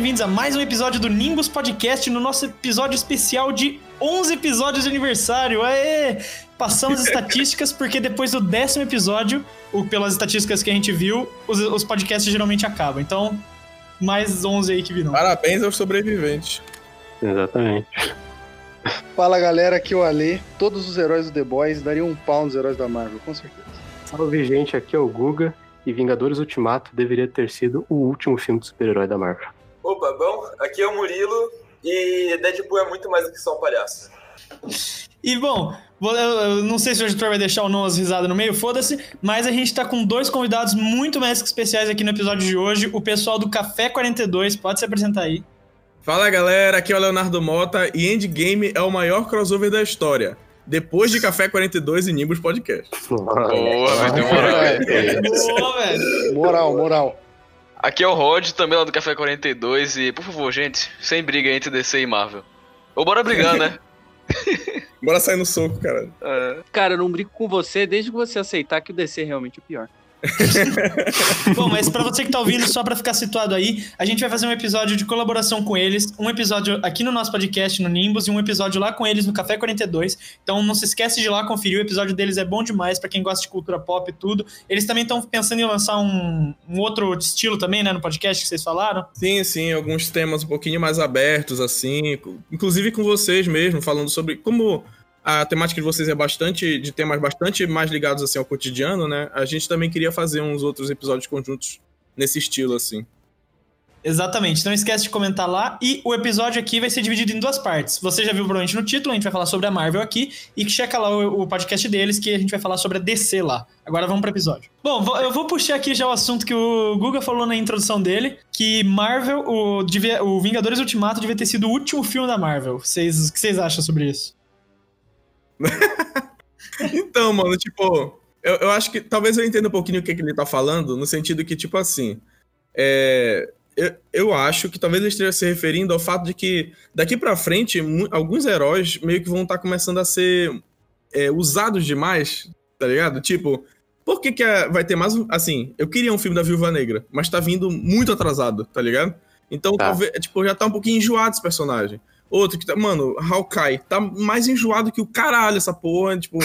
bem-vindos a mais um episódio do Nimbus Podcast, no nosso episódio especial de 11 episódios de aniversário. Aê! Passamos estatísticas, porque depois do décimo episódio, ou pelas estatísticas que a gente viu, os, os podcasts geralmente acabam. Então, mais 11 aí que virão. Parabéns aos sobreviventes. Exatamente. Fala galera, aqui é o Ale. Todos os heróis do The Boys dariam um pau nos heróis da Marvel, com certeza. Salve gente, aqui é o Guga. E Vingadores Ultimato deveria ter sido o último filme de super-herói da Marvel. Opa, bom, aqui é o Murilo e Deadpool é muito mais do que só um palhaço. E bom, eu não sei se o editor vai deixar ou não as risadas no meio, foda-se, mas a gente tá com dois convidados muito mais que especiais aqui no episódio de hoje. O pessoal do Café 42, pode se apresentar aí. Fala galera, aqui é o Leonardo Mota e Endgame é o maior crossover da história. Depois de Café 42 e Nimbus Podcast. Boa, moral. Boa, velho. Moral, moral. Aqui é o Rod, também lá do Café 42. E, por favor, gente, sem briga entre DC e Marvel. Ou bora brigar, né? Bora sair no soco, cara. É. Cara, eu não brigo com você desde que você aceitar que o DC é realmente o pior. Bom, mas para você que tá ouvindo, só para ficar situado aí, a gente vai fazer um episódio de colaboração com eles, um episódio aqui no nosso podcast no Nimbus e um episódio lá com eles no Café 42. Então não se esquece de ir lá conferir, o episódio deles é bom demais para quem gosta de cultura pop e tudo. Eles também estão pensando em lançar um, um, outro estilo também, né, no podcast que vocês falaram. Sim, sim, alguns temas um pouquinho mais abertos assim, inclusive com vocês mesmo, falando sobre como a temática de vocês é bastante de temas bastante mais ligados assim ao cotidiano, né? A gente também queria fazer uns outros episódios conjuntos nesse estilo assim. Exatamente. Não esquece de comentar lá. E o episódio aqui vai ser dividido em duas partes. Você já viu provavelmente no título, a gente vai falar sobre a Marvel aqui. E checa lá o, o podcast deles, que a gente vai falar sobre a DC lá. Agora vamos para episódio. Bom, eu vou puxar aqui já o assunto que o Guga falou na introdução dele: que Marvel, o, o Vingadores Ultimato devia ter sido o último filme da Marvel. Vocês, o que vocês acham sobre isso? então, mano, tipo, eu, eu acho que talvez eu entenda um pouquinho o que, que ele tá falando, no sentido que, tipo assim, é, eu, eu acho que talvez ele esteja se referindo ao fato de que daqui para frente alguns heróis meio que vão estar tá começando a ser é, usados demais, tá ligado? Tipo, por que, que é, vai ter mais um. Assim, eu queria um filme da Viúva Negra, mas tá vindo muito atrasado, tá ligado? Então, tá. talvez, tipo, já tá um pouquinho enjoado esse personagem. Outro que tá, mano, Hawkeye, tá mais enjoado que o caralho essa porra, tipo,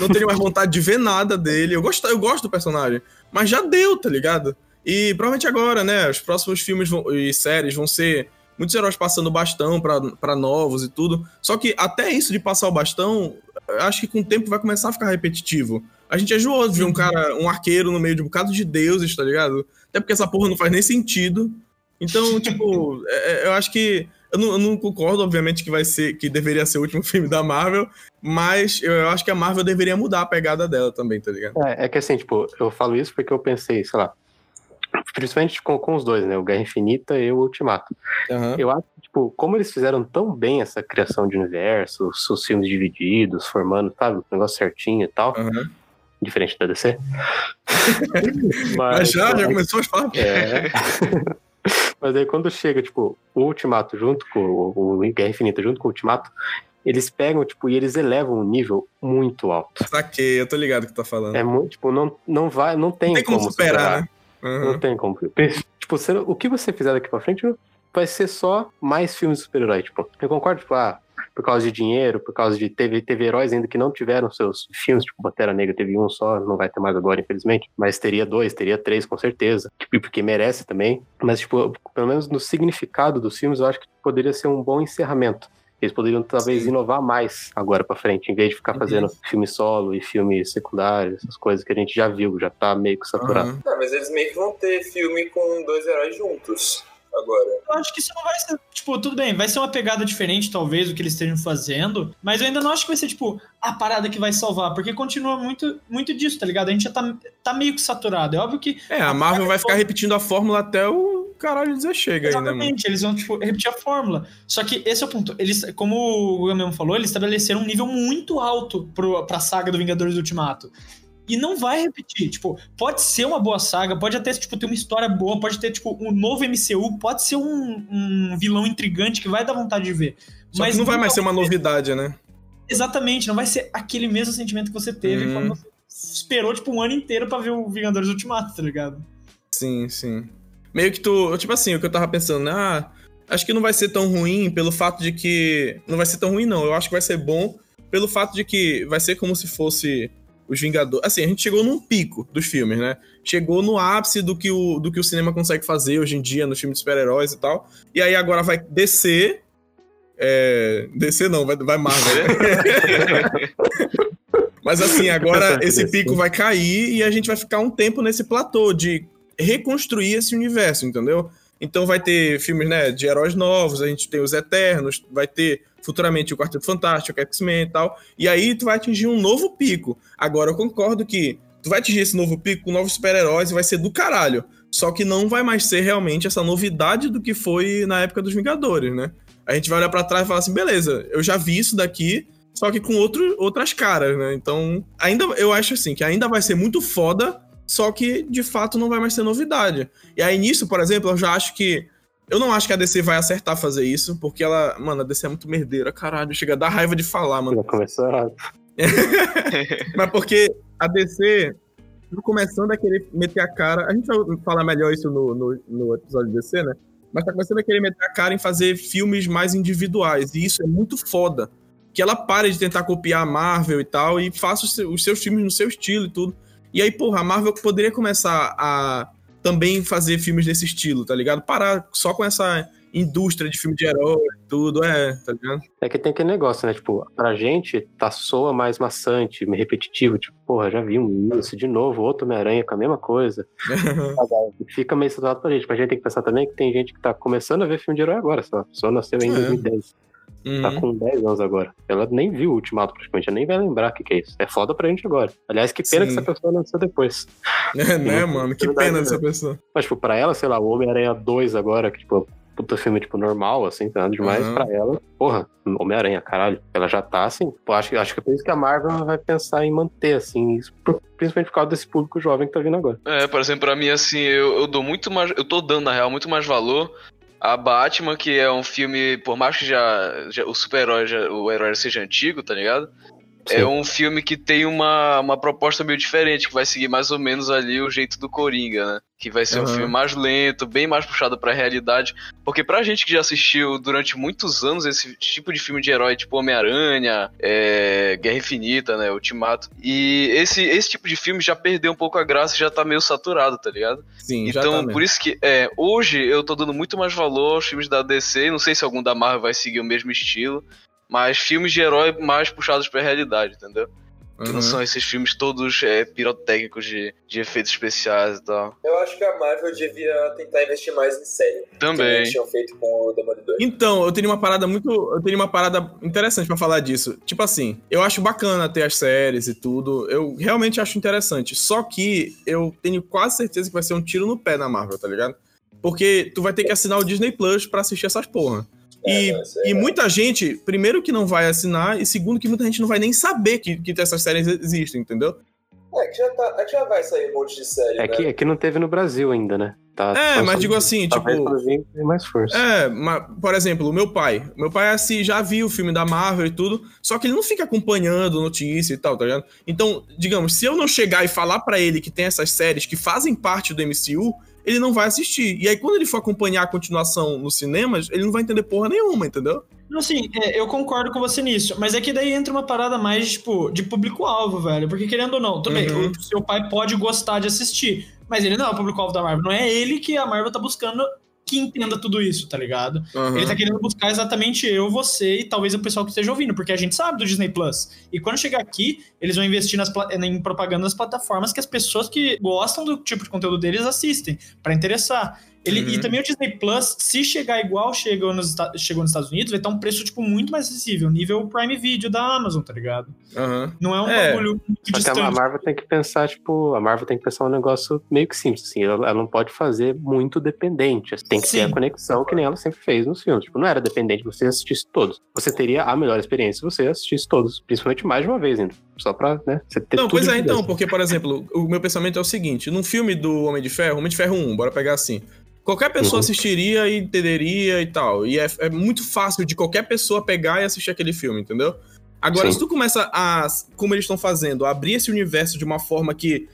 não teria mais vontade de ver nada dele. Eu gosto, eu gosto do personagem, mas já deu, tá ligado? E provavelmente agora, né, os próximos filmes vão, e séries vão ser muitos heróis passando bastão para novos e tudo. Só que até isso de passar o bastão, acho que com o tempo vai começar a ficar repetitivo. A gente é enjoou de ver um cara, um arqueiro no meio de um bocado de deuses, tá ligado? Até porque essa porra não faz nem sentido. Então, tipo, é, é, eu acho que eu não, eu não, concordo, obviamente, que vai ser que deveria ser o último filme da Marvel, mas eu acho que a Marvel deveria mudar a pegada dela também, tá ligado? É, é que assim, tipo, eu falo isso porque eu pensei, sei lá, principalmente com, com os dois, né? O Guerra Infinita e o Ultimato. Uhum. Eu acho que, tipo, como eles fizeram tão bem essa criação de universo, os, os filmes divididos, formando, sabe, o negócio certinho e tal. Uhum. Diferente da DC. mas, mas, já, já começou as partes. É. Mas aí quando chega, tipo, o Ultimato junto com o, o Guerra Infinita junto com o Ultimato, eles pegam, tipo, e eles elevam um nível muito alto. Saquei, eu tô ligado que tá falando. É muito, tipo, não, não vai, não tem, não tem como, como superar, superar, né? Uhum. Não tem como. Tipo, você, o que você fizer daqui pra frente vai ser só mais filmes de super-herói, tipo. Eu concordo, tipo, ah, por causa de dinheiro, por causa de. Teve, teve heróis ainda que não tiveram seus filmes, tipo, Pantera Negra teve um só, não vai ter mais agora, infelizmente. Mas teria dois, teria três, com certeza. Tipo, porque merece também. Mas, tipo, pelo menos no significado dos filmes, eu acho que poderia ser um bom encerramento. Eles poderiam talvez Sim. inovar mais agora para frente, em vez de ficar uhum. fazendo filme solo e filme secundário, essas coisas que a gente já viu, já tá meio que saturado. Uhum. Não, mas eles meio que vão ter filme com dois heróis juntos agora. Eu acho que isso não vai ser, tipo, tudo bem, vai ser uma pegada diferente, talvez, do que eles estejam fazendo, mas eu ainda não acho que vai ser, tipo, a parada que vai salvar, porque continua muito, muito disso, tá ligado? A gente já tá, tá meio que saturado. É óbvio que. É, a Marvel vai ficar repetindo a fórmula até o caralho dizer chega Exatamente, aí, né? Exatamente, eles vão, tipo, repetir a fórmula. Só que esse é o ponto. Eles, como o Guga mesmo falou, eles estabeleceram um nível muito alto pro, pra saga do Vingadores Ultimato e não vai repetir. Tipo, pode ser uma boa saga, pode até tipo, ter uma história boa, pode ter tipo um novo MCU, pode ser um, um vilão intrigante que vai dar vontade de ver. Só mas não vai mais ser uma novidade, né? Exatamente, não vai ser aquele mesmo sentimento que você teve hum. quando você esperou tipo um ano inteiro para ver o Vingadores Ultimato, tá ligado? Sim, sim. meio que tu. Tipo assim, o que eu tava pensando, né? Ah, acho que não vai ser tão ruim pelo fato de que. Não vai ser tão ruim, não. Eu acho que vai ser bom pelo fato de que vai ser como se fosse os Vingadores. Assim, a gente chegou num pico dos filmes, né? Chegou no ápice do que o, do que o cinema consegue fazer hoje em dia nos filmes de super-heróis e tal. E aí agora vai descer. É... Descer não, vai, vai Marvel. Mas assim, agora esse pico vai cair e a gente vai ficar um tempo nesse platô de reconstruir esse universo, entendeu? Então vai ter filmes, né, de heróis novos, a gente tem os Eternos, vai ter futuramente o Quarteto Fantástico, o X-Men e tal. E aí tu vai atingir um novo pico. Agora eu concordo que tu vai atingir esse novo pico com novos super-heróis e vai ser do caralho. Só que não vai mais ser realmente essa novidade do que foi na época dos Vingadores, né? A gente vai olhar para trás e falar assim, beleza, eu já vi isso daqui, só que com outro, outras caras, né? Então, ainda eu acho assim que ainda vai ser muito foda, só que de fato não vai mais ser novidade. E aí nisso, por exemplo, eu já acho que eu não acho que a DC vai acertar fazer isso, porque ela, mano, a DC é muito merdeira, caralho, chega a dar raiva de falar, mano. Já começou errado. Mas porque a DC começando a querer meter a cara. A gente vai falar melhor isso no, no, no episódio de DC, né? Mas tá começando a querer meter a cara em fazer filmes mais individuais. E isso é muito foda. Que ela pare de tentar copiar a Marvel e tal e faça os seus, os seus filmes no seu estilo e tudo. E aí, porra, a Marvel poderia começar a também fazer filmes desse estilo, tá ligado? Parar só com essa indústria de filme de herói tudo, é, tá ligado? É que tem aquele negócio, né? Tipo, pra gente tá soa mais maçante, repetitivo. Tipo, porra, já vimos isso de novo, outro Homem-Aranha com a mesma coisa. Fica meio saturado pra gente. Mas a gente tem que pensar também que tem gente que tá começando a ver filme de herói agora, só. Só nasceu em É. 2010. Tá Uhum. com 10 anos agora. Ela nem viu o Ultimato, praticamente. Ela nem vai lembrar o que, que é isso. É foda pra gente agora. Aliás, que pena Sim. que essa pessoa nasceu depois. É, né, mano? Que pena né? dessa pessoa. Mas, tipo, pra ela, sei lá, o Homem-Aranha 2 agora, que, tipo, puta filme, tipo, normal, assim, tá nada demais. Aham. Pra ela, porra, Homem-Aranha, caralho. Ela já tá, assim, pô, acho, que- acho que é por isso que a Marvel vai pensar em manter, assim, isso, por- principalmente por causa desse público jovem que tá vindo agora. É, por exemplo, pra mim, assim, eu, eu dou muito mais. Eu tô dando, na real, muito mais valor a Batman, que é um filme, por mais que já, já o super-herói, o herói seja antigo, tá ligado? Sim. É um filme que tem uma, uma proposta meio diferente, que vai seguir mais ou menos ali o jeito do Coringa, né? Que vai ser um Aham. filme mais lento, bem mais puxado pra realidade. Porque pra gente que já assistiu durante muitos anos esse tipo de filme de herói, tipo Homem-Aranha, é, Guerra Infinita, né? Ultimato. E esse, esse tipo de filme já perdeu um pouco a graça e já tá meio saturado, tá ligado? Sim, Então, tá por isso que é, hoje eu tô dando muito mais valor aos filmes da DC. Não sei se algum da Marvel vai seguir o mesmo estilo. Mas filmes de herói mais puxados pra realidade, entendeu? Que Uhum. não são esses filmes todos é, pirotécnicos de, de efeitos especiais e tal. Eu acho que a Marvel devia tentar investir mais em série. Que Também. eles tinham feito com o Demolidor. Então, eu teria uma parada muito. Eu teria uma parada interessante pra falar disso. Tipo assim, eu acho bacana ter as séries e tudo. Eu realmente acho interessante. Só que eu tenho quase certeza que vai ser um tiro no pé na Marvel, tá ligado? Porque tu vai ter que assinar o Disney Plus pra assistir essas porra. E, É, não, aí e é. muita gente, primeiro que não vai assinar, e segundo que muita gente não vai nem saber que, que essas séries existem, entendeu? É, que já, tá, é que já vai sair um monte de série, É né? que, é que não teve no Brasil ainda, né? Tá, É, tá mas digo assim, tipo. quando vir, tem mais força. É, mas, por exemplo, o meu pai. Meu pai, assim, já viu o filme da Marvel e tudo, só que ele não fica acompanhando notícia e tal, tá ligado? Então, digamos, se eu não chegar e falar pra ele que tem essas séries que fazem parte do MCU, ele não vai assistir. E aí, quando ele for acompanhar a continuação nos cinemas, ele não vai entender porra nenhuma, entendeu? Não, Assim, é, eu concordo com você nisso, mas é que daí entra uma parada mais, tipo, de público-alvo, velho. Porque querendo ou não, bem, Uhum. o seu pai pode gostar de assistir, mas ele não é o público-alvo da Marvel. Não é ele que a Marvel tá buscando que entenda tudo isso, tá ligado? Aham. Ele tá querendo buscar exatamente eu, você e talvez o pessoal que esteja ouvindo, porque a gente sabe do Disney Plus. E quando chegar aqui, eles vão investir nas, em propaganda nas plataformas que as pessoas que gostam do tipo de conteúdo deles assistem, pra interessar. Ele, Uhum. E também o Disney Plus, se chegar igual chegou nos, chegou nos Estados Unidos, vai estar um preço, tipo, muito mais acessível, nível Prime Video da Amazon, tá ligado? Aham. Não é um É. bagulho muito Só que a distante. Marvel tem que pensar, tipo, a Marvel tem que pensar um negócio meio que simples, assim, ela, ela não pode fazer muito dependente, tem que ter Sim. a conexão que nem ela sempre fez nos filmes, tipo, não era dependente, você assistisse todos, você teria a melhor experiência se você assistisse todos, principalmente mais de uma vez ainda, só pra, né, você ter Não, tudo pois é, então, porque, por exemplo, o meu pensamento é o seguinte: num filme do Homem de Ferro, Homem de Ferro 1, bora pegar assim. Qualquer pessoa Uhum. assistiria e entenderia e tal. E é, é muito fácil de qualquer pessoa pegar e assistir aquele filme, entendeu? Agora, Sim. se tu começa a, como eles estão fazendo, a abrir esse universo de uma forma que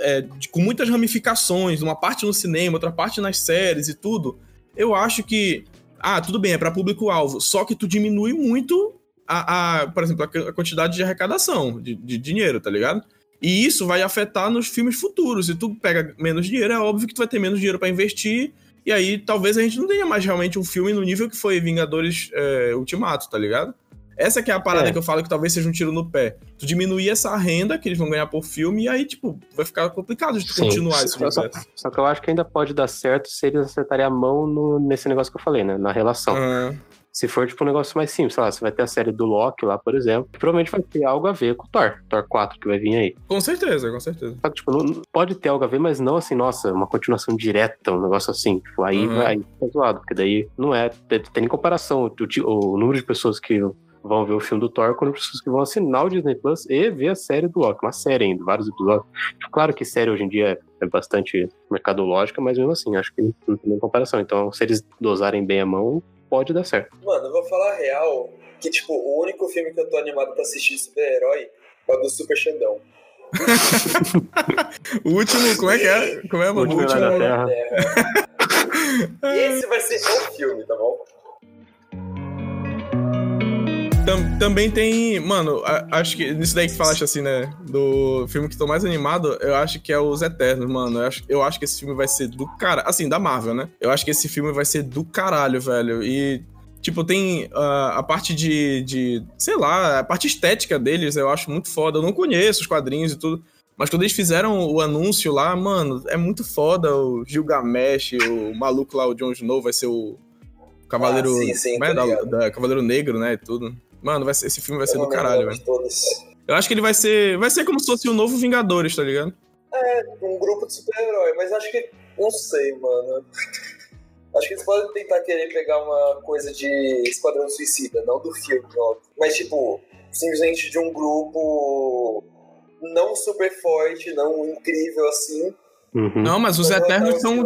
é, de- com muitas ramificações, uma parte no cinema, outra parte nas séries e tudo, eu acho que, ah, tudo bem, é pra público-alvo, só que tu diminui muito a, a, por exemplo, a, a quantidade de arrecadação de, de dinheiro, tá ligado? E isso vai afetar nos filmes futuros. Se tu pega menos dinheiro, é óbvio que tu vai ter menos dinheiro pra investir. E aí talvez a gente não tenha mais realmente um filme no nível que foi Vingadores é, Ultimato, tá ligado? Essa que é a parada É. que eu falo que talvez seja um tiro no pé. Tu diminuir essa renda que eles vão ganhar por filme e aí, tipo, vai ficar complicado de tu Sim. continuar esse Só, só que eu acho que ainda pode dar certo se eles acertarem a mão no- nesse negócio que eu falei, né? Na relação. Ah, Se for, tipo, um negócio mais simples, sei lá, você vai ter a série do Loki lá, por exemplo, que provavelmente vai ter algo a ver com o Thor, Thor 4 que vai vir aí. com certeza, com certeza. Só que, tipo, não- pode ter algo a ver, mas não assim, nossa, uma continuação direta, um negócio assim. Tipo, aí Uhum. vai tá zoado, porque daí não é, tem, tem nem comparação o, ti- o número de pessoas que vão ver o filme do Thor com o número de pessoas que vão assinar o Disney Plus e ver a série do Loki, uma série ainda, vários episódios. Tipo, claro que série hoje em dia é bastante mercadológica, mas mesmo assim, acho que não tem nem comparação. Então, se eles dosarem bem a mão, pode dar certo. Mano, eu vou falar a real que, tipo, o único filme que eu tô animado pra assistir de super-herói é o do Super Xandão. O último, como é que é? Como é, mano? O Último último. Herói da Terra. É. Esse vai ser o filme, tá bom? Tam- também tem. Mano, a- acho que. Nisso daí que falaste assim, né? Do filme que tô mais animado, eu acho que é Os Eternos, mano. Eu acho, eu acho que esse filme vai ser do cara. Assim, da Marvel, né? Eu acho que esse filme vai ser do caralho, velho. E. Tipo, tem ah, a parte de, de. Sei lá, a parte estética deles eu acho muito foda. Eu não conheço os quadrinhos e tudo. Mas quando eles fizeram o anúncio lá, mano, é muito foda. O Gilgamesh, o maluco lá, o Jon Snow, vai ser o Cavaleiro. Ah, sim, sim, é? tô Da, da Cavaleiro Negro, né? E tudo. Mano, vai ser- esse filme vai ser Eu do não lembro caralho, velho. Eu acho que ele vai ser. Vai ser como se fosse o novo Vingadores, tá ligado? Um grupo de super-herói, mas acho que. Não sei, mano. Acho que eles podem tentar querer pegar uma coisa de Esquadrão Suicida, não do filme, óbvio. Mas, tipo, simplesmente de um grupo não super forte, não incrível assim. Uhum. Não, mas os mas Eternos são.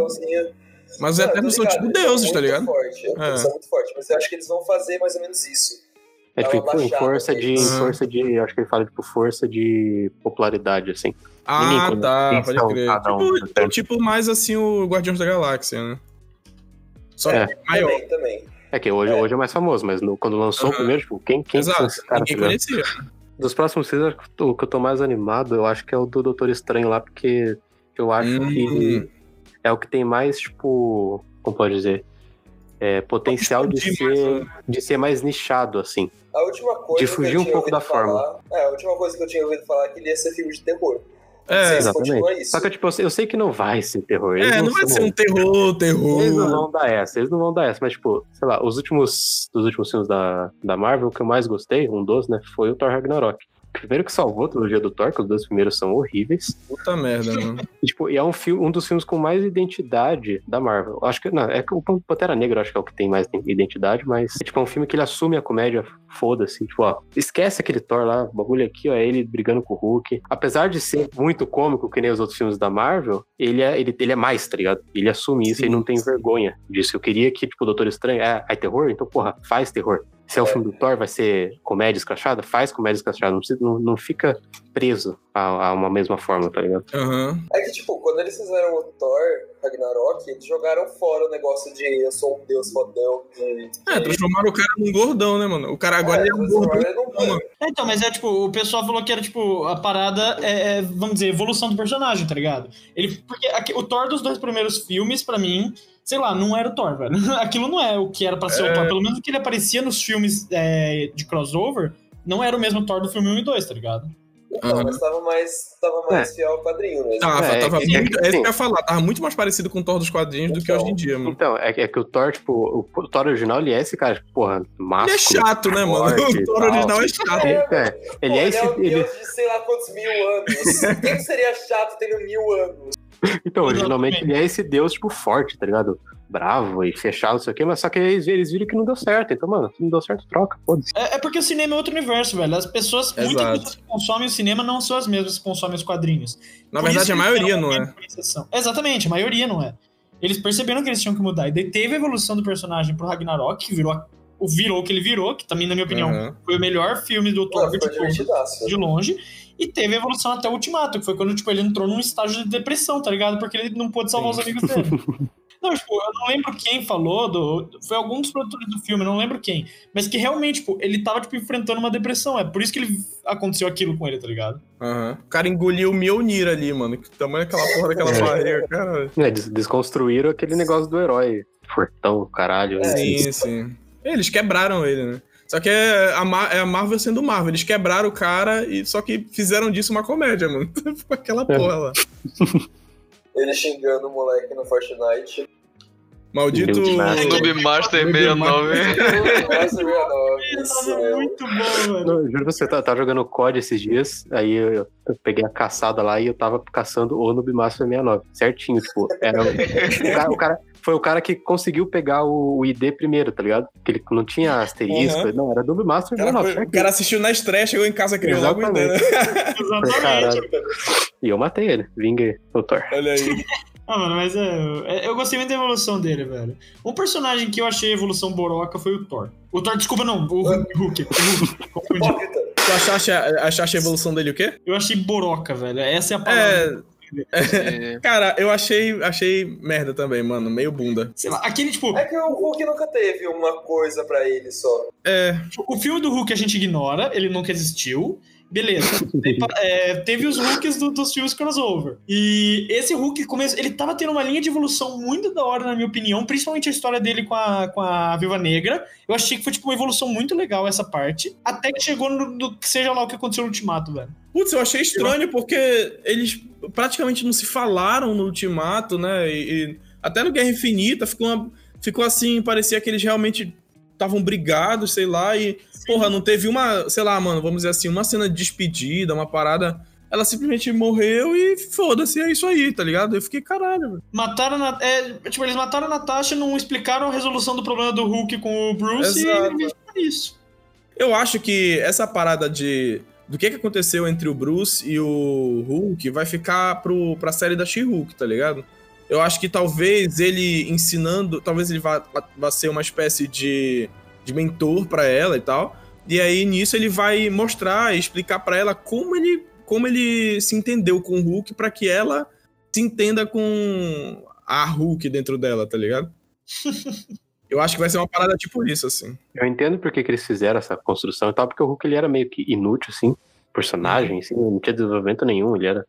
Mas os Eternos são tipo deuses, tá ligado? Forte, É. Eles são muito fortes, mas eu acho que eles vão fazer mais ou menos isso. É tipo, uma em baixada força de, em força de. Acho que ele fala, tipo, força de popularidade, assim. Ah, Nico, tá, pode crer. um, Tipo, certo? tipo mais assim o Guardiões da Galáxia, né? Só É. que maior. Também, também. É que hoje é, hoje é mais famoso, mas no- quando lançou o Aham. primeiro, tipo, quem, quem Exato. esses caras? Ninguém conhecia. Dos próximos filmes, acho que o que eu tô mais animado, eu acho que é o do Doutor Estranho lá, porque eu acho Hum. que é o que tem mais, tipo, como pode dizer? É, potencial de ser, de ser mais nichado, assim. A última coisa De fugir que eu um tinha pouco ouvido da forma. falar- É, a última coisa que eu tinha ouvido falar é que ele ia ser filme de terror. É, Sim, Exatamente. Só que, tipo, eu sei, eu sei que não vai ser terror. Eles é, não vai são- ser um terror, terror. Eles não vão dar essa, eles não vão dar essa, mas, tipo, sei lá, os últimos, dos últimos filmes da, da Marvel, o que eu mais gostei, um dos, né, foi o Thor Ragnarok. Primeiro que salvou a trilogia do Thor, que os dois primeiros são horríveis. Puta merda, mano. E, tipo, e é um, filme, um dos filmes com mais identidade da Marvel. Acho que, não, é que o Pantera Negra acho que é o que tem mais identidade, mas é, tipo, é um filme que ele assume a comédia, foda-se. Tipo, ó, esquece aquele Thor lá, o bagulho aqui, ó, é ele brigando com o Hulk. Apesar de ser muito cômico, que nem os outros filmes da Marvel, ele é, ele, ele é mais, tá ligado? Ele assume isso e não tem vergonha disso. Eu queria que, tipo, o Doutor Estranho, é, é terror? Então, porra, faz terror. Se é o filme do Thor, vai ser comédia escrachada? Faz comédia escrachada. Não, precisa- não, não fica preso a, a uma mesma forma, tá ligado? Aham. É que, tipo, quando eles fizeram o Thor Ragnarok, eles jogaram fora o negócio de eu sou um deus fodão. De... É, transformaram o cara num gordão, né, mano? O cara agora ele é um gordão. É, Então, mas é tipo, o pessoal falou que era tipo, a parada é, é, vamos dizer, evolução do personagem, tá ligado? Ele, porque aqui- o Thor dos dois primeiros filmes, pra mim, sei lá, não era o Thor, velho. Aquilo não é o que era pra ser o É. Thor. Pelo menos o que ele aparecia nos filmes é, de crossover, não era o mesmo Thor do filme 1 e 2, tá ligado? Então, Aham. mas tava mais, tava mais fiel ao quadrinho mesmo. Tava, É, tava é que- muito. é que É isso que eu ia falar. Tava muito mais parecido com o Thor dos quadrinhos do que Então. hoje em dia, mano. Então, é, que- é que o Thor, tipo, o, o Thor original, ele é esse cara, tipo, porra, másculo. Ele é chato, né, mano? O Thor original é chato. É, é, ele Pô, é esse. um Ele, deus de sei lá quantos mil anos. Quem que seria chato tendo mil anos? então, originalmente ele é esse deus, tipo, forte, tá ligado? Bravo e fechado, não sei o quê, mas só que eles, eles viram que não deu certo. Então, mano, se não deu certo, troca, foda-se. É, é porque o cinema é outro universo, velho. As pessoas, muitas Exato. pessoas que consomem o cinema não são as mesmas que consomem os quadrinhos. Na Por verdade, a maioria não é. Exatamente, a maioria não é. Eles perceberam que eles tinham que mudar. E daí teve a evolução do personagem pro Ragnarok, que virou a o virou que ele virou, que também, na minha opinião, Aham. foi o melhor filme do Thor Mano, de de longe. E teve a evolução até o Ultimato, que foi quando tipo, ele entrou num estágio de depressão, tá ligado? Porque ele não pôde salvar os amigos dele. Não, tipo, eu não lembro quem falou, do, foi algum dos produtores do filme, eu não lembro quem. Mas que realmente, tipo, ele tava, tipo, enfrentando uma depressão. É por isso que ele aconteceu aquilo com ele, tá ligado? Aham. O cara engoliu o Mjolnir ali, mano. Que tamanho aquela porra daquela É. barreira, cara. É, des- desconstruíram aquele negócio do herói. Fortão, caralho. É, Sim, sim. Eles quebraram ele, né? Só que é a, Mar- é a Marvel sendo Marvel. Eles quebraram o cara e só que fizeram disso uma comédia, mano. Ficou aquela porra lá. Ele xingando o moleque no Fortnite. Maldito. Noob Master 69. Nossa, minha nova. Isso é muito bom, mano. Não, juro pra você, eu tava, tava jogando COD esses dias, aí eu, eu peguei a caçada lá e eu tava caçando o Noob Master 69. Certinho, tipo, era. o, cara, o cara- foi o cara que conseguiu pegar o, o ID primeiro, tá ligado? Que ele não tinha asterisco, Uhum. não, era Noob Master O cara, 69. foi- o cara assistiu na estreia, chegou em casa, criou logo Exatamente. ideia. Exatamente. Caralho. E eu matei ele, vinguei o Thor. Olha aí. Ah, mano, mas é, é- Eu gostei muito da evolução dele, velho. Um personagem que eu achei a evolução boroca foi o Thor. O Thor, desculpa, não, o Hulk. o Hulk. Tu achaste, a- achaste a evolução dele o quê? Eu achei boroca, velho. Essa é a palavra. É. E- Cara, eu achei, achei merda também, mano. Meio bunda. Sei lá, aquele, tipo, É que o Hulk nunca teve uma coisa pra ele só. É. o filme do Hulk a gente ignora, ele nunca existiu. Beleza. É, teve os Hulks do- dos filmes crossover. E esse Hulk, ele tava tendo uma linha de evolução muito da hora, na minha opinião. Principalmente a história dele com a, com a Viva Negra. Eu achei que foi, tipo, uma evolução muito legal essa parte. Até que chegou no, no- seja lá o que aconteceu no Ultimato, velho. Putz, eu achei estranho porque eles praticamente não se falaram no Ultimato, né? E, e até no Guerra Infinita ficou, uma- ficou assim, parecia que eles realmente estavam brigados, sei lá, e porra, não teve uma, sei lá, mano, vamos dizer assim, uma cena de despedida, uma parada. Ela simplesmente morreu e foda-se, é isso aí, tá ligado? Eu fiquei, caralho, velho. Mataram a Nat- é, tipo, eles mataram a Natasha, não explicaram a resolução do problema do Hulk com o Bruce Exato. e é isso. Eu acho que essa parada de do que, que aconteceu entre o Bruce e o Hulk vai ficar pro, pra série da She-Hulk, tá ligado? Eu acho que talvez ele ensinando, talvez ele vá, vá ser uma espécie de, de mentor pra ela e tal. E aí nisso ele vai mostrar e explicar pra ela como ele, como ele se entendeu com o Hulk pra que ela se entenda com a Hulk dentro dela, tá ligado? Eu acho que vai ser uma parada tipo isso, assim. Eu entendo por que, eles fizeram essa construção e tal, porque o Hulk ele era meio que inútil, assim, personagem, assim, não tinha desenvolvimento nenhum, ele era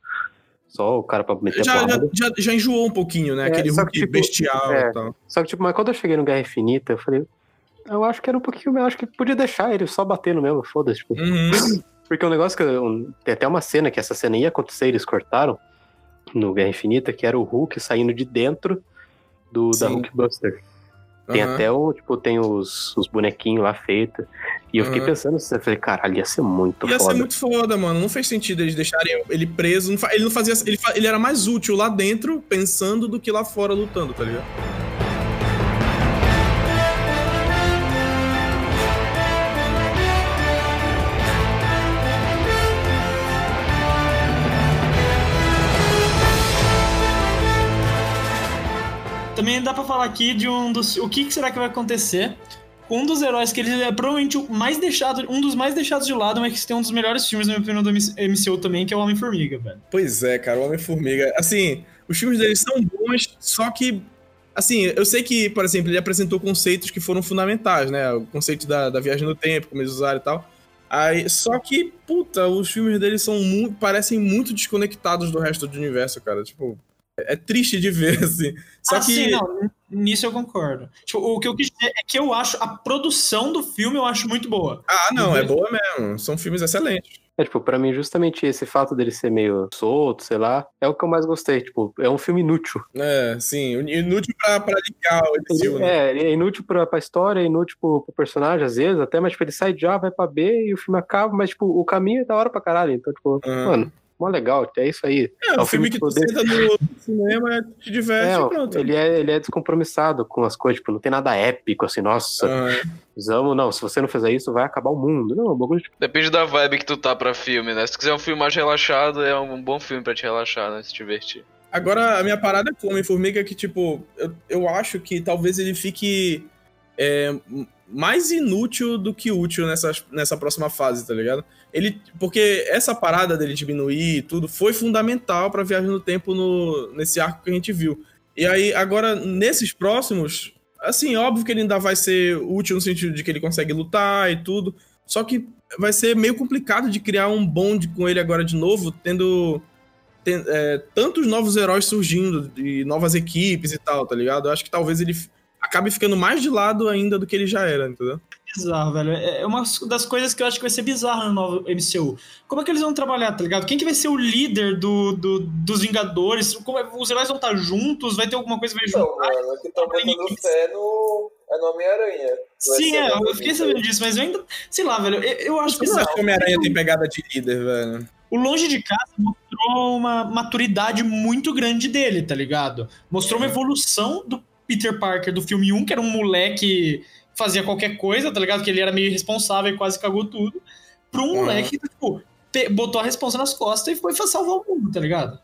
só o cara pra meter já, já, porrada. já, já enjoou um pouquinho, né? É, Aquele só Hulk que, tipo, bestial é. e tal. Só que, tipo, mas quando eu cheguei no Guerra Infinita, eu falei, eu acho que era um pouquinho, eu acho que podia deixar ele só batendo mesmo, foda-se, tipo, Uhum. Porque o negócio que. tem até uma cena que essa cena ia acontecer, eles cortaram no Guerra Infinita, que era o Hulk saindo de dentro do, da Sim. Hulkbuster. Tem Aham. até o, tipo, tem os, os bonequinhos lá feitos. E eu fiquei Aham. pensando, eu falei, caralho, ia ser muito Ia foda. ser muito foda, mano. Não fez sentido eles deixarem ele preso. Ele não fazia. Ele, ele era mais útil lá dentro, pensando, do que lá fora lutando, tá ligado? Também dá pra falar aqui de um dos. O que, que será que vai acontecer um dos heróis que ele é provavelmente o mais deixado. Um dos mais deixados de lado, mas que tem um dos melhores filmes, na minha opinião, do MCU também, que é o Homem-Formiga, velho. Pois é, cara, o Homem-Formiga. Assim, os filmes dele são bons, só que. Assim, eu sei que, por exemplo, ele apresentou conceitos que foram fundamentais, né? O conceito da, da viagem no tempo, como eles usaram e tal. Aí, só que, puta, os filmes dele são parecem muito desconectados do resto do universo, cara. Tipo, é triste de ver, assim. Só ah, que. sim, não, nisso eu concordo. Tipo, o que eu quis dizer é que eu acho a produção do filme eu acho muito boa. Ah, não, é boa mesmo. São filmes excelentes. É, tipo, pra mim, justamente esse fato dele ser meio solto, sei lá, é o que eu mais gostei. Tipo, é um filme inútil. É, sim. Inútil pra, pra ligar o MCU, Ele- né? é, é inútil pra, pra história, é inútil pro, pro personagem, às vezes, até, mas tipo, ele sai de A, vai pra B e o filme acaba, mas tipo, o caminho é da hora pra caralho. Então, tipo, Aham. mano, mó legal, é isso aí. É, É um filme filme, que tu senta no cinema, te diverte É, e pronto. ele é, ele é descompromissado com as coisas, tipo, não tem nada épico, assim, nossa, Ah, precisamos, não, se você não fizer isso, vai acabar o mundo. Não, o bagulho, tipo, Depende da vibe que tu tá pra filme, né? Se tu quiser um filme mais relaxado, é um bom filme pra te relaxar, né? Se divertir. Agora, a minha parada com o Homem-Formiga é que, tipo, eu, eu acho que talvez ele fique é, mais inútil do que útil nessa, nessa próxima fase, tá ligado? Ele, porque essa parada dele diminuir e tudo foi fundamental pra viagem no tempo no, nesse arco que a gente viu. E aí, agora, nesses próximos, assim, óbvio que ele ainda vai ser útil no sentido de que ele consegue lutar e tudo, só que vai ser meio complicado de criar um bonde com ele agora de novo, tendo é, tantos novos heróis surgindo e novas equipes e tal, tá ligado? Eu acho que talvez ele acabe ficando mais de lado ainda do que ele já era, entendeu? bizarro, velho. É é uma das coisas que eu acho que vai ser bizarro no novo MCU. Como é que eles vão trabalhar, tá ligado? Quem que vai ser o líder do, do- dos Vingadores? Como é- os heróis vão estar juntos? Vai ter alguma coisa que vai juntar? mano, o que estão botando fé no, é no Homem-Aranha. Sim, é, eu fiquei sabendo disso, mas eu ainda. Sei lá, velho. Eu, eu acho não bizarro. acho que o Homem-Aranha tem pegada de líder, velho. O Longe de Casa mostrou uma maturidade muito grande dele, tá ligado? Mostrou uma evolução do Peter Parker do filme 1, que era um moleque que fazia qualquer coisa, tá ligado? Que ele era meio irresponsável e quase cagou tudo. Pra um Uhum. moleque que, tipo, botou a responsa nas costas e foi salvar o mundo, tá ligado?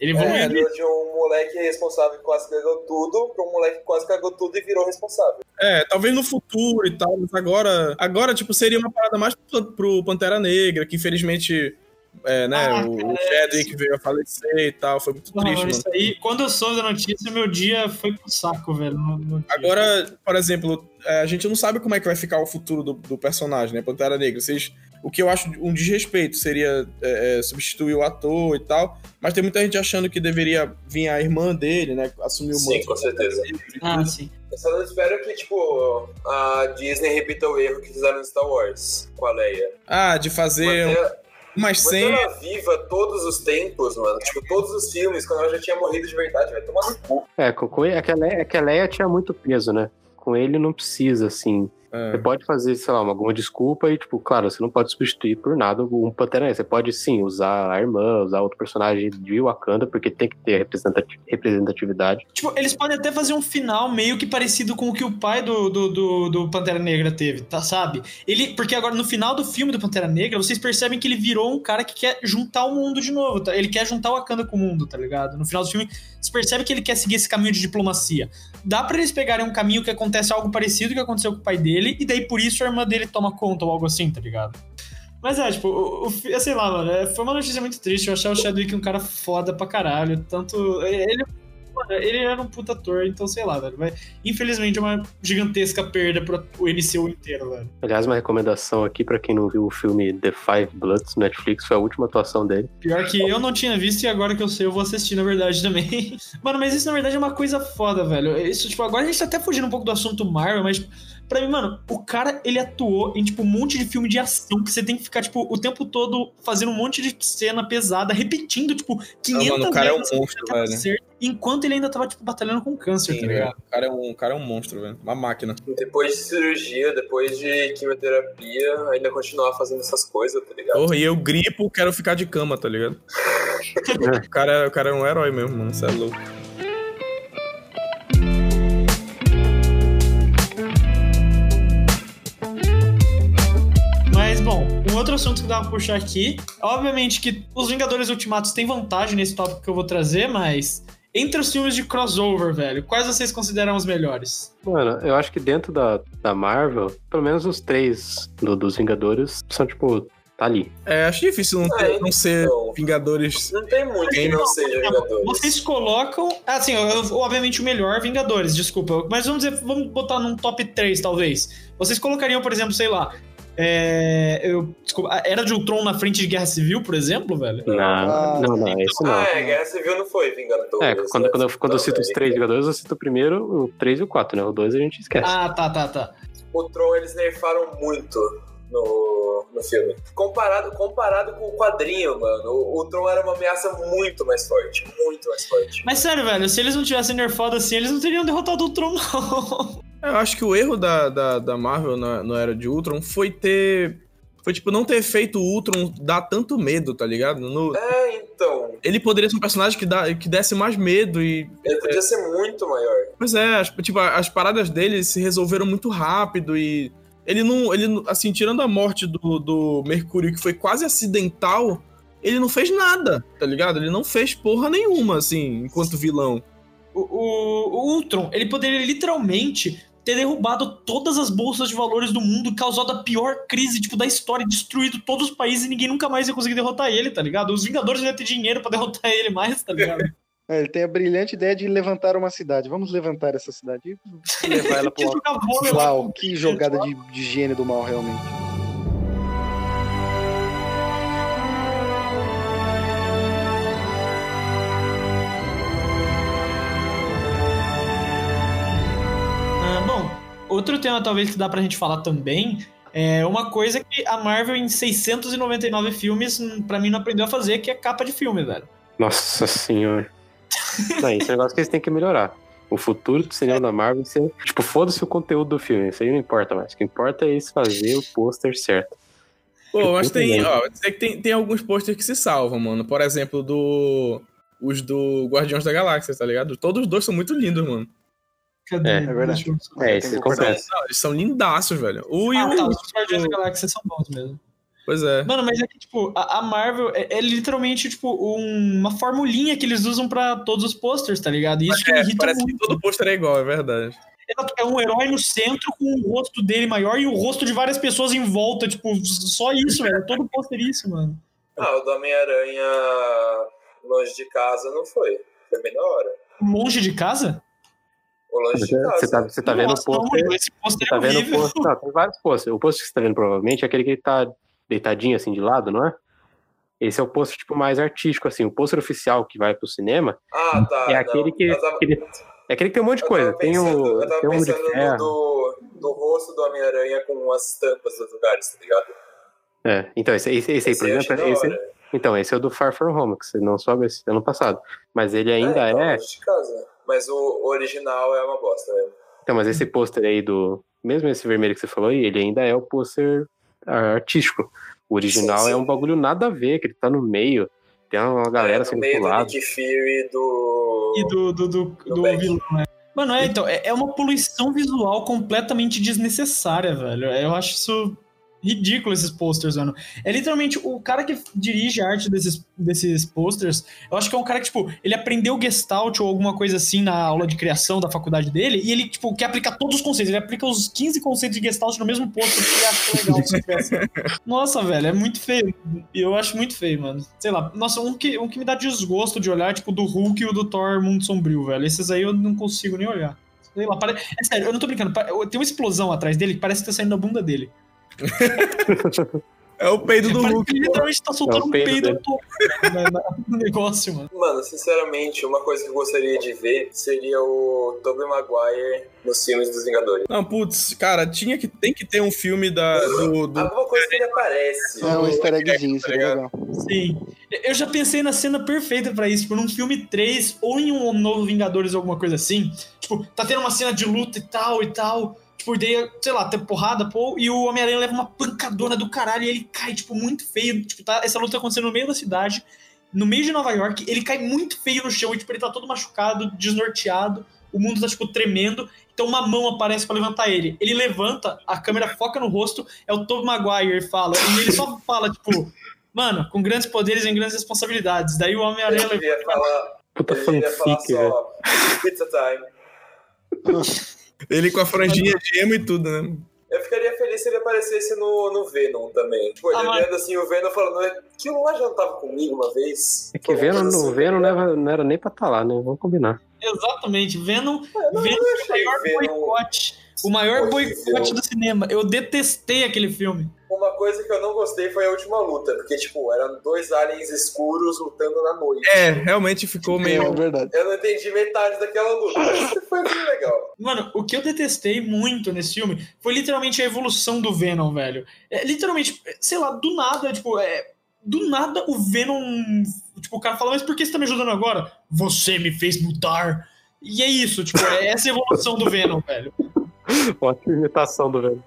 Ele É, evoluiu. de um moleque responsável que quase cagou tudo pra um moleque que quase cagou tudo e virou responsável. É, talvez no futuro e tal, mas agora, agora tipo, seria uma parada mais pro, pro Pantera Negra, que infelizmente, é, né, Ah, o, o Chadwick veio a falecer e tal, foi muito Porra, triste, mano, mano. isso aí, quando eu soube da notícia, meu dia foi pro saco, velho. no- no dia. Agora, por exemplo, é, a gente não sabe como é que vai ficar o futuro do, do personagem, né? Pantera Negra. Vocês, o que eu acho um desrespeito seria é, é, substituir o ator e tal, mas tem muita gente achando que deveria vir a irmã dele, né? Assumir o Sim, manto. com certeza. Ah, sim. Eu só não espero que, tipo, a Disney repita o erro que fizeram no Star Wars com a Leia. Ah, de fazer Manter, umas manter 100. ela viva todos os tempos, mano. Tipo, todos os filmes, quando ela já tinha morrido de verdade, vai tomar no cu. É, com, com ele, é, que a Leia, é que a Leia tinha muito peso, né? Com ele não precisa, assim. É. Você pode fazer, sei lá, uma- alguma desculpa e, tipo, claro, você não pode substituir por nada um Pantera Negra. Você pode, sim, usar a irmã, usar outro personagem de Wakanda, porque tem que ter representati- representatividade. Tipo, eles podem até fazer um final meio que parecido com o que o pai do, do, do, do Pantera Negra teve, tá? Sabe? Ele, porque agora no final do filme do Pantera Negra, vocês percebem que ele virou um cara que quer juntar o mundo de novo, tá? Ele quer juntar o Wakanda com o mundo, tá ligado? No final do filme, você percebe que ele quer seguir esse caminho de diplomacia. Dá pra eles pegarem um caminho que acontece algo parecido que aconteceu com o pai dele, e daí por isso a irmã dele toma conta ou algo assim, tá ligado? Mas é, tipo, o, o, sei lá, mano, é, foi uma notícia muito triste. Eu achava o Chadwick um cara foda pra caralho. Tanto. Ele, mano, ele era um puta ator, então sei lá, velho. Vai, infelizmente é uma gigantesca perda pro o MCU inteiro, velho. Aliás, uma recomendação aqui pra quem não viu o filme The Five Bloods no Netflix, foi a última atuação dele. Pior que eu não tinha visto e agora que eu sei, eu vou assistir, na verdade, também. Mano, mas isso na verdade é uma coisa foda, velho. Isso, tipo, agora a gente tá até fugindo um pouco do assunto Marvel, mas tipo, pra mim, mano, o cara, ele atuou em, tipo, um monte de filme de ação que você tem que ficar, tipo, o tempo todo fazendo um monte de cena pesada, repetindo, tipo, 500 Não, mano, o cara é um vezes monstro, velho. certo, enquanto ele ainda tava, tipo, batalhando com câncer, Sim, tá ligado? O cara, é um, o cara é um monstro, velho. Uma máquina. Depois de cirurgia, depois de quimioterapia, ainda continuar fazendo essas coisas, tá ligado? Porra, e eu gripo, quero ficar de cama, tá ligado? o, cara, o cara é um herói mesmo, mano. Você é louco. Um outro assunto que dá pra puxar aqui. Obviamente que os Vingadores Ultimatos têm vantagem nesse tópico que eu vou trazer, mas. Entre os filmes de crossover, velho, quais vocês consideram os melhores? Mano, eu acho que dentro da, da Marvel, pelo menos os três do- dos Vingadores são, tipo, tá ali. É, acho difícil não, ter- É, não ser então. Vingadores. Não tem muito que Quem não não- seja Vingadores. Vocês colocam. Assim, eu- eu- obviamente o melhor Vingadores, desculpa. Mas vamos dizer, vamos botar num top 3, talvez. Vocês colocariam, por exemplo, sei lá. É, eu, desculpa, Era de Ultron na frente de Guerra Civil, por exemplo, velho? Não, Ah, não, não, isso não. Ah, é, Guerra Civil não foi Vingadores. É, quando, né? quando, eu, quando eu cito os três Vingadores, eu cito o primeiro, o 3 e o 4, né? O 2 a gente esquece. Ah, tá, tá, tá. O Tron eles nerfaram muito no, no filme. Comparado, comparado com o quadrinho, mano, o, o Tron era uma ameaça muito mais forte. Muito mais forte. Mas sério, velho, se eles não tivessem nerfado assim, eles não teriam derrotado o Ultron, não. Eu acho que o erro da, da, da Marvel na, no Era de Ultron foi ter. Foi, tipo, não ter feito o Ultron dar tanto medo, tá ligado? No- É, então. ele poderia ser um personagem que, dá, que desse mais medo e. Ele podia ser muito maior. Pois é, as, tipo, as paradas dele se resolveram muito rápido e. Ele não. Ele, não- assim, tirando a morte do, do Mercúrio, que foi quase acidental, ele não fez nada, tá ligado? Ele não fez porra nenhuma, assim, enquanto vilão. O, o, o Ultron, ele poderia literalmente ter derrubado todas as bolsas de valores do mundo, causado a pior crise, tipo, da história, destruído todos os países e ninguém nunca mais ia conseguir derrotar ele, tá ligado? Os Vingadores iam ter dinheiro pra derrotar ele mais, tá ligado? É, ele tem a brilhante ideia de levantar uma cidade. Vamos levantar essa cidade e levar ela Que pro Uau, que jogada de, de gênio do mal, realmente. Outro tema talvez que dá pra gente falar também é uma coisa que a Marvel em 699 filmes, hum, pra mim, não aprendeu a fazer, que é capa de filme, velho. Nossa senhora. Não, esse negócio que eles têm que melhorar. O futuro do cinema da Marvel, você, tipo, foda-se o conteúdo do filme. Isso aí não importa mais. O que importa é eles fazer o pôster certo. Pô, mas puta tem, merda. ó, que tem, tem alguns posters que se salvam, mano. Por exemplo, do. Os do Guardiões da Galáxia, tá ligado? Todos os dois são muito lindos, mano. Cadê? É, é verdade. É, isso acontece. Não, eles são lindaços, velho. O e Ah, o. tá, os Guardiões da Galáxia são bons mesmo. Pois é. Mano, mas é que, tipo, a, a Marvel é, é literalmente, tipo, um- uma formulinha que eles usam pra todos os posters, tá ligado? E isso que me É, irrita parece muito. que todo pôster é igual, é verdade. É um herói no centro com o rosto dele maior e o rosto de várias pessoas em volta, tipo, só isso, velho. Todo pôster é isso, mano. Ah, o do Homem-Aranha longe de casa não foi. Foi bem da hora. Longe de casa? O longe de casa. Você tá, você tá vendo o Nossa, não, pôster. Esse pôster Você é tá vendo o pôster. Não, tem vários pôsteres. O pôster que você tá vendo provavelmente é aquele que ele tá deitadinho assim de lado, não é? Esse é o pôster tipo mais artístico, assim. O pôster oficial que vai pro cinema Ah, tá. é aquele não. que. Eu tava- aquele- é aquele que tem um monte de eu coisa. tava Tem pensando- o. Eu tava Tem um de pensando no ferro. do, do rosto do Homem-Aranha com as estampas dos lugares, tá ligado? É, então, esse, esse, esse aí, por exemplo, da esse, então, esse é o do Far From Home, que você não soube esse ano passado. Mas ele ainda então, é. Mas o, original é uma bosta mesmo. Então, mas esse pôster aí do. Mesmo esse vermelho que você falou aí, ele ainda é o pôster artístico. O original Sim, sim. é um bagulho nada a ver, que ele tá no meio. Tem uma galera é, no assim meio do do lado. Nick Fury do... E do, do, do, do Beck. vilão, né? Mano, é, então, é, é uma poluição visual completamente desnecessária, velho. Eu acho isso ridículo, esses posters, mano. É literalmente o cara que dirige a arte desses, desses posters. Eu acho que é um cara que, tipo, ele aprendeu Gestalt ou alguma coisa assim na aula de criação da faculdade dele e ele, tipo, quer aplicar todos os conceitos. Ele aplica os 15 conceitos de Gestalt no mesmo pôster que ele acha legal. Nossa, velho, é muito feio. Eu acho muito feio, mano. Sei lá. Nossa, um que, um que me dá desgosto de olhar, tipo, do Hulk e o do Thor Mundo Sombrio, velho. Esses aí eu não consigo nem olhar. Sei lá, pare... É sério, eu não tô brincando. Tem uma explosão atrás dele que parece que tá saindo da bunda dele. É o peido do Hulk. que ele literalmente tá soltando É o um peido peido no negócio, mano. Mano, sinceramente, uma coisa que eu gostaria de ver seria o Tobey Maguire nos filmes dos Vingadores. Não, putz, cara, tinha que, tem que ter um filme da, do, do- Alguma coisa que ele aparece. É um easter eggzinho, seria legal. Sim. Eu já pensei na cena perfeita pra isso, por um filme 3 ou em um novo Vingadores ou alguma coisa assim. Tipo, tá tendo uma cena de luta e tal e tal. Tipo, daí, sei lá, tem porrada, pô, e o Homem-Aranha leva uma pancadona do caralho e ele cai, tipo, muito feio. Tipo, tá, essa luta acontecendo no meio da cidade, no meio de Nova York, ele cai muito feio no chão e, tipo, ele tá todo machucado, desnorteado, o mundo tá, tipo, tremendo. Então uma mão aparece pra levantar ele. Ele levanta, a câmera foca no rosto, é o Tobey Maguire, fala, e ele só fala, tipo, mano, com grandes poderes vem grandes responsabilidades. Daí o Homem-Aranha levanta. falar, Puta falar fanfic, velho. só Pizza Time. ele com a franjinha de emo e tudo, né? Eu ficaria feliz se ele aparecesse no, no Venom também. Tipo, ele Ah, olhando assim, o Venom falando, aquilo lá já não tava comigo uma vez. É que Venom, no assim, Venom né? não era, não nem pra estar lá, né? Vamos combinar. Exatamente, Venom, É, não, Venom eu é o achei maior Venom boicote. O maior boicote do cinema. Eu detestei aquele filme. Uma coisa que eu não gostei foi a última luta, porque, tipo, eram dois aliens escuros lutando na noite. É, realmente ficou É, meio. verdade. Eu não entendi metade daquela luta, mas foi bem legal. Mano, o que eu detestei muito nesse filme foi literalmente a evolução do Venom, velho. É, literalmente, sei lá, do nada, tipo, é. Do nada o Venom. Tipo, o cara fala, mas por que você tá me ajudando agora? Você me fez mudar. E é isso, tipo, é essa evolução do Venom, velho. Ótima imitação do velho.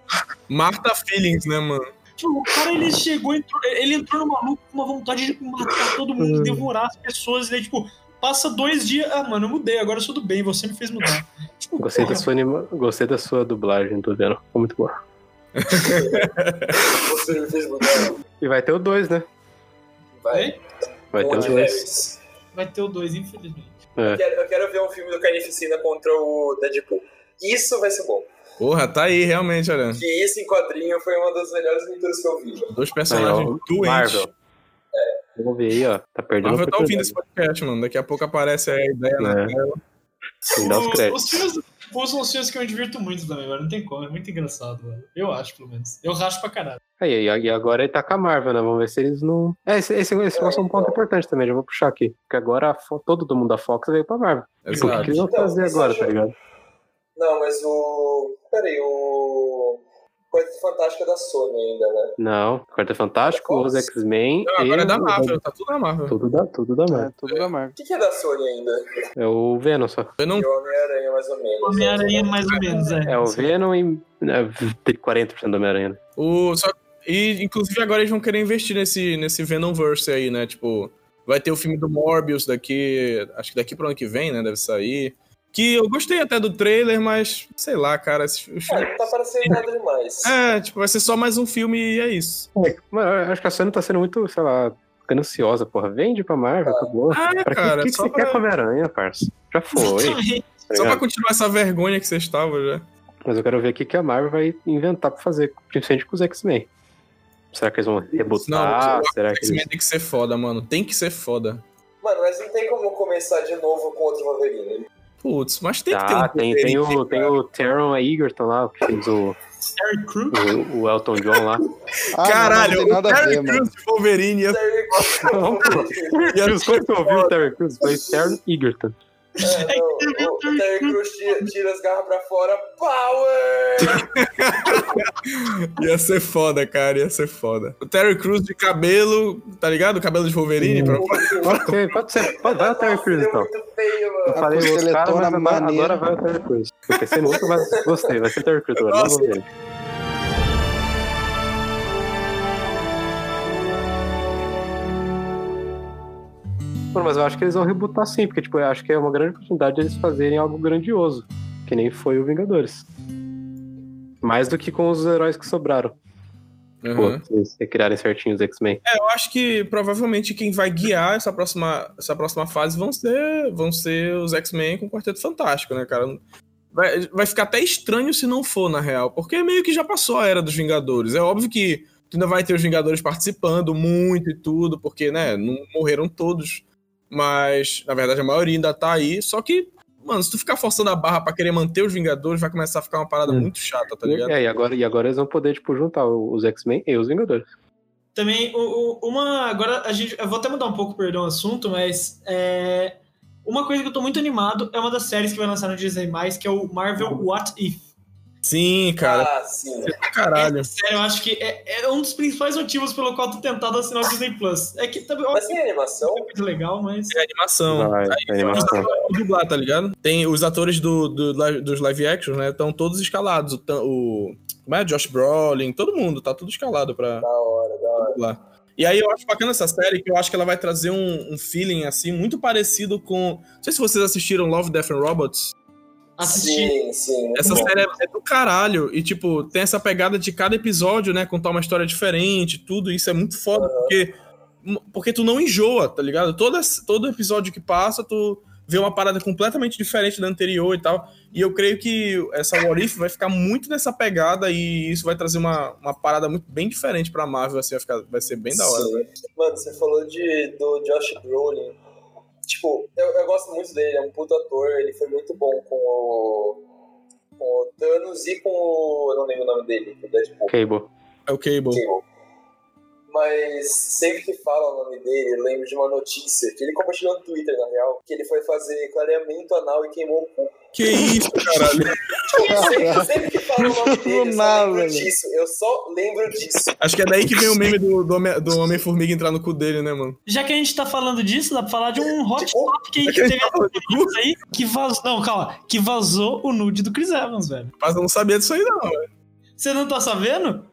Marta Feelings, né, mano? O cara ele chegou, entrou- ele entrou numa luta com uma vontade de matar todo mundo, devorar as pessoas, e daí, tipo, passa dois dias, ah, mano, eu mudei, agora eu sou do bem, você me fez mudar. Tipo, Gostei da sua, anima... Gostei da sua dublagem do Venom. Ficou muito boa. Você me fez mudar. E vai ter o 2, né? Vai. Vai ter o Onde 2. Harris. vai ter o dois, infelizmente. É. Eu quero, eu quero ver um filme do Carnificina contra o Deadpool. Isso vai ser bom. Porra, tá aí, realmente, olha. Que isso em quadrinho foi uma das melhores leituras que eu vi. Dois personagens doentes. Marvel. Vamos ver aí, ó. Tá perdendo Marvel tá ouvindo esse podcast, mano. Daqui a pouco aparece a ideia É. na tela. Os O-. Os filmes são os filmes que eu me divirto muito também, velho. Não tem como, é muito engraçado, velho. Eu acho, pelo menos. Eu racho pra caralho. Aí, e agora ele tá com a Marvel, né? Vamos ver se eles não. É, esse, esse, esse é um ponto importante também, já vou puxar aqui. Porque agora todo mundo da Fox veio pra Marvel. E por que, Exato. eles vão Então, fazer agora, tá ligado? Não, mas o. Peraí, o. Coisa Fantástica da Sony ainda, né? Não, Quarto Fantástico, os X-Men. Não, agora e é da Marvel, tá tudo na Marvel. Tudo da, tudo da É, Marvel. tudo da Marvel. O que, que é da Sony ainda? É o Venom só. Eu não E o Homem-Aranha, mais ou menos. Homem-Aranha, mais ou menos, é. É o Venom e né, tem 40% do Homem-Aranha. né? O, só, e, inclusive, agora eles vão querer investir nesse, nesse Venomverse aí, né? Tipo, vai ter o filme do Morbius daqui. Acho que daqui pro ano que vem, né? Deve sair. Que eu gostei até do trailer, mas sei lá, cara. Esse, os filmes- não tá parecendo nada demais. é, tipo, vai ser só mais um filme e é isso. Mano, eu acho que a Sony tá sendo muito, sei lá, gananciosa, porra. Vende pra Marvel, acabou. Ah, Pra que, cara, que, que só você pra- quer com Homem-Aranha, parça? Já foi. Tá Só pra continuar essa vergonha que vocês estavam já. Mas eu quero ver o que que a Marvel vai inventar pra fazer, principalmente com os X-Men. Será que eles vão rebutar? Não, Será que X-Men eles... tem que ser foda, mano. Tem que ser foda. Mano, mas não tem como começar de novo com outro Wolverine. Putz, mas tem que ter um Ah, tem, tem, o, Wolverine, tem cara. o Taron Egerton lá, que fez o, Terry Crews? o, o Elton John lá. Ah, Caralho, não, não o Terry. Crews de Wolverine ia Não, pô. Cruz, quando tu ouviu o Terry Crews? Foi Taron Egerton. É, não, o, o Terry Crews tira, tira as garras pra fora. Power! Ia ser foda, cara, ia ser foda. O Terry Crews de cabelo, tá ligado? O cabelo de Wolverine. Pra... Pode ser, pode ser. Pode, vai o Terry Crews então. feio, Eu mano. falei A os caras, costeletona mas agora, maneira. agora vai o Terry Crews. Eu pensei no outro, mas gostei. Vai ser Terry Crews agora. Não vou ver. Mano, mas eu acho que eles vão rebutar sim, porque tipo, eu acho que é uma grande oportunidade de eles fazerem algo grandioso, que nem foi o Vingadores. Mais do que com os heróis que sobraram. Uhum. Pô, se criarem certinho os X-Men. É, eu acho que provavelmente quem vai guiar essa próxima, essa próxima fase vão ser, vão ser os X-Men com o Quarteto Fantástico, né, cara? Vai, vai ficar até estranho se não for, na real, porque meio que já passou a era dos Vingadores. É óbvio que tu ainda vai ter os Vingadores participando muito e tudo, porque, né, não morreram todos. Mas, na verdade, a maioria ainda tá aí. Só que, mano, se tu ficar forçando a barra pra querer manter os Vingadores, vai começar a ficar uma parada Hum. muito chata, tá ligado? É, e agora, e agora eles vão poder, tipo, juntar os X-Men e os Vingadores. Também, o, o- uma. Agora, a gente. Eu vou até mudar um pouco, perdão, o assunto, mas. É, uma coisa que eu tô muito animado é uma das séries que vai lançar no Disney, que é o Marvel What If. Sim, cara. Ah, sim. Caralho. Essa série, eu acho que é, é um dos principais motivos pelo qual eu tô tentado assinar o Disney Plus. É que também. Mas tem animação? é muito legal, mas. É animação. Vai, Aí, é animação. Dublar, tá ligado? Tem os atores do, do dos live action, né? Estão todos escalados. O, o como é? Josh Brolin, todo mundo, tá tudo escalado pra Da hora, da hora. dublar. E aí eu acho bacana essa série, que eu acho que ela vai trazer um, um feeling, assim, muito parecido com... Não sei se vocês assistiram Love, Death and Robots. Assistir. Sim, sim. Essa bom. série é, do caralho. E, tipo, tem essa pegada de cada episódio, né? Contar uma história diferente, tudo. Isso é muito foda, porque, porque tu não enjoa, tá ligado? Todo, todo episódio que passa, tu vê uma parada completamente diferente da anterior e tal. E eu creio que essa What If vai ficar muito nessa pegada e isso vai trazer uma, uma parada muito bem diferente pra Marvel, assim, vai, ficar, vai ser bem da hora. Mano, você falou de, do Josh Brolin. Tipo, eu, eu gosto muito dele, é um puto ator, ele foi muito bom com o, com o Thanos e com o. Eu não lembro o nome dele, o Deadpool. Cable. É o Cable. Cable. Mas sempre que fala o nome dele, eu lembro de uma notícia que ele compartilhou no Twitter, na real, que ele foi fazer clareamento anal e queimou o cu. Que isso, caralho. Sempre, sempre que fala o nome dele, eu só lembro disso. Eu só lembro disso. Acho que é daí que vem o meme do, do, Homem- do Homem-Formiga entrar no cu dele, né, mano? Já que a gente tá falando disso, dá pra falar de um hot Tipo, topic aí que que teve tá aí, que vazou. Não, calma. Que vazou o nude do Chris Evans, velho. Mas eu não sabia disso aí, não, velho. Você não tá sabendo?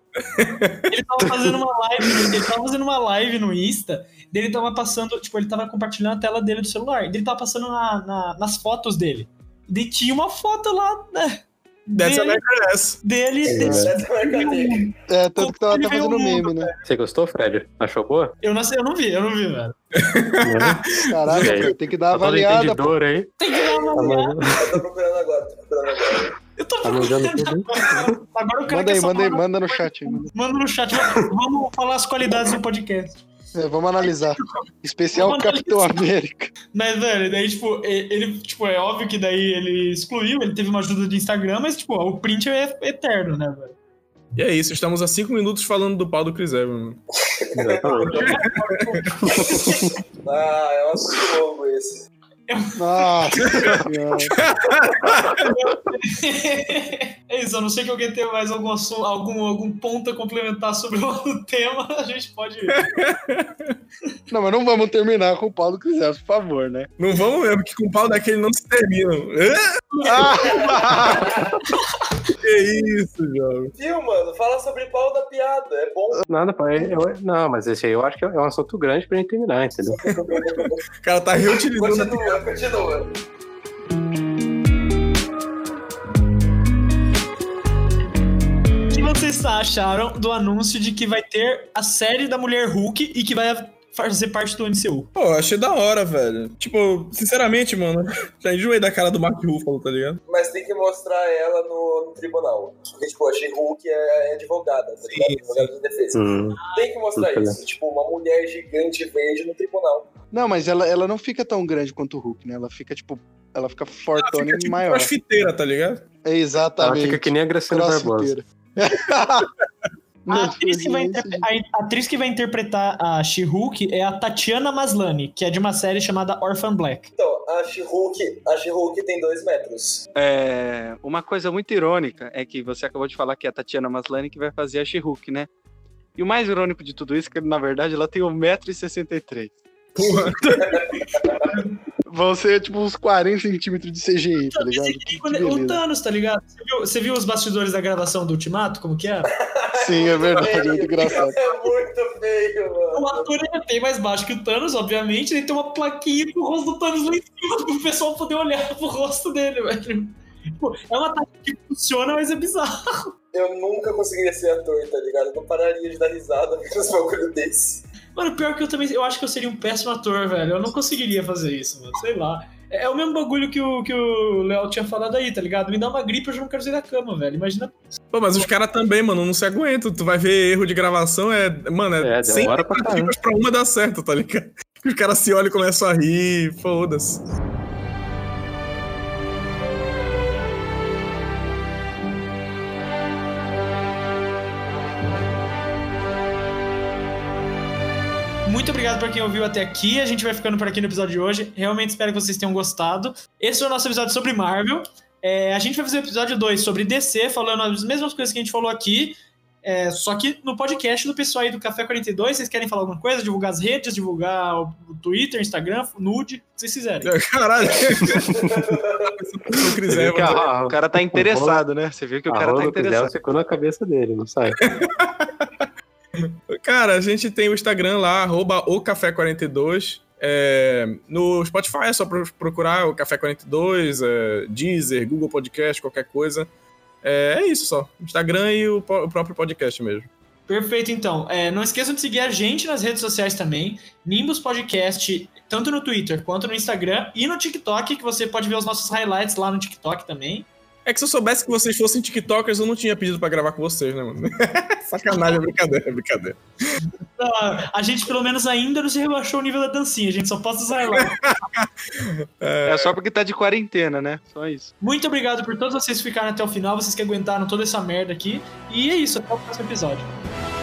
Ele tava fazendo uma live, ele tava fazendo uma live no Insta, dele tava passando, tipo, ele tava compartilhando a tela dele do celular, dele tava passando na, na- nas fotos dele. E tinha uma foto lá, né? That's dele, American Ass. dele, é dele. É, tanto que tava Ele até veio fazendo meme, né? Você gostou, Fred? Achou boa? Eu não sei, eu não vi, eu não vi, velho. Caraca, tem que dar uma Tá avaliada, pô. aí. Tem que dar uma Tá. Eu tô procurando agora, tô procurando agora. Eu tô Tá manjando tudo. Agora o cara Manda aí, manda aí, manda no chat. aí, manda. Manda no chat. Vamos falar as qualidades do podcast. É, vamos analisar. Especial Vamos Capitão América. Mas, velho, daí, tipo, ele, tipo, é óbvio que daí ele excluiu, ele teve uma ajuda de Instagram, mas, tipo, o print é eterno, né, velho? E é isso, estamos há cinco minutos falando do pau do Chris Evans. mano. Exatamente. Ah, é um assunto longo esse. Nossa é isso, a não ser que alguém tenha mais algum, assunto, algum, algum ponto a complementar sobre o tema, a gente pode. Não, mas não vamos terminar com o Paulo Crisel, por favor, né? Não vamos mesmo, que com o pau daquele não se terminam. que isso, jovem. Viu, mano? Fala sobre pau da piada. É bom. Nada, pai. Eu, não, mas esse aí eu acho que é um assunto grande pra gente terminar, entendeu? O cara tá reutilizando. Continua, continua. O que vocês acharam do anúncio de que vai ter a série da Mulher Hulk e que vai fazer parte do MCU? Pô, achei da hora, velho. Tipo, sinceramente, mano, já enjoei da cara do Mark Ruffalo, tá ligado? Mas tem que mostrar ela no, no tribunal. Porque, tipo, a She-Hulk é, é advogada, tá ligado? Advogada de defesa. Hum. Tem que mostrar isso. Tipo, uma mulher gigante verde no tribunal. Não, mas ela, ela não fica tão grande quanto o Hulk, né? Ela fica, tipo, ela fica Ela fortona fica e tipo maior. crossfiteira, tá ligado? É Ela exatamente. fica que nem a Graciela Barbosa. A atriz, que vai interpre- a atriz que vai interpretar a She-Hulk é a Tatiana Maslany, que é de uma série chamada Orphan Black. Então, a She-Hulk, a She-Hulk tem dois metros. É, uma coisa muito irônica é que você acabou de falar que é a Tatiana Maslany que vai fazer a She-Hulk, né? E o mais irônico de tudo isso é que, na verdade, ela tem 1,63m. Porra. Vão ser, tipo, uns 40 centímetros de CGI, tá ligado? Que Quando- o. Thanos, tá ligado? Você viu, você viu os bastidores da gravação do Ultimato? Como que é? Sim, é verdade, é muito engraçado. É muito feio, mano. O ator é bem mais baixo que o Thanos, obviamente, ele tem uma plaquinha com o rosto do Thanos lá em cima, pro pessoal poder olhar pro rosto dele, velho. É uma tática que funciona, mas é bizarro. Eu nunca conseguiria ser ator, tá ligado? Eu não pararia de dar risada com uns bagulho desse. Mano, pior que eu também. Eu acho que eu seria um péssimo ator, velho. Eu não conseguiria fazer isso, mano. Sei lá. É é o mesmo bagulho que o que o Léo tinha falado aí, tá ligado? Me dá uma gripe, eu já não quero sair da cama, velho. Imagina. Pô, mas os caras também, mano, não se aguentam. Tu vai ver erro de gravação, é. Mano, é, É, 100 demora pra pra uma dar certo, tá ligado? Os caras se olham e começam a rir, foda-se. Muito obrigado pra quem ouviu até aqui. A gente vai ficando por aqui no episódio de hoje. Realmente espero que vocês tenham gostado. Esse foi o nosso episódio sobre Marvel. É, a gente vai fazer o episódio 2 sobre DC, falando as mesmas coisas que a gente falou aqui. é, só que no podcast do pessoal aí do Café 42, vocês querem falar alguma coisa? Divulgar as redes, divulgar o o Twitter, Instagram, nude, o que vocês quiserem. Caralho. o Chris Você viu que Evans. a, O cara tá interessado, né? Você viu que o cara tá interessado. ficou na cabeça dele, não sai. Cara, a gente tem o Instagram lá, arroba o Café42. É, no Spotify é só pro- procurar o Café 42, é, Deezer, Google Podcast, qualquer coisa. É, é isso só. Instagram e o, o próprio podcast mesmo. Perfeito, então. É, não esqueçam de seguir a gente nas redes sociais também. Nimbus Podcast, tanto no Twitter quanto no Instagram e no TikTok, que você pode ver os nossos highlights lá no TikTok também. É que se eu soubesse que vocês fossem TikTokers, eu não tinha pedido pra gravar com vocês, né, mano? Sacanagem, é brincadeira, é brincadeira. Ah, a gente, pelo menos, ainda não se rebaixou o nível da dancinha. A gente só posta os highlights. É só porque tá de quarentena, né? Só isso. Muito obrigado por todos vocês que ficaram até o final, vocês que aguentaram toda essa merda aqui. E é isso, até o próximo episódio.